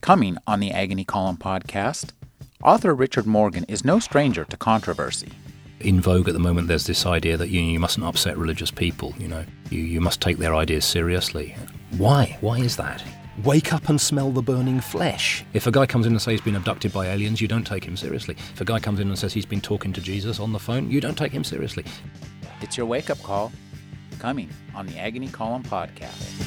Coming on the Agony Column podcast, author Richard Morgan is no stranger to controversy. In vogue at the moment, there's this idea that you, you mustn't upset religious people, you know, you, you must take their ideas seriously. Why? Why is that? Wake up and smell the burning flesh. If a guy comes in and says he's been abducted by aliens, you don't take him seriously. If a guy comes in and says he's been talking to Jesus on the phone, you don't take him seriously. It's your wake up call. Coming on the Agony Column podcast.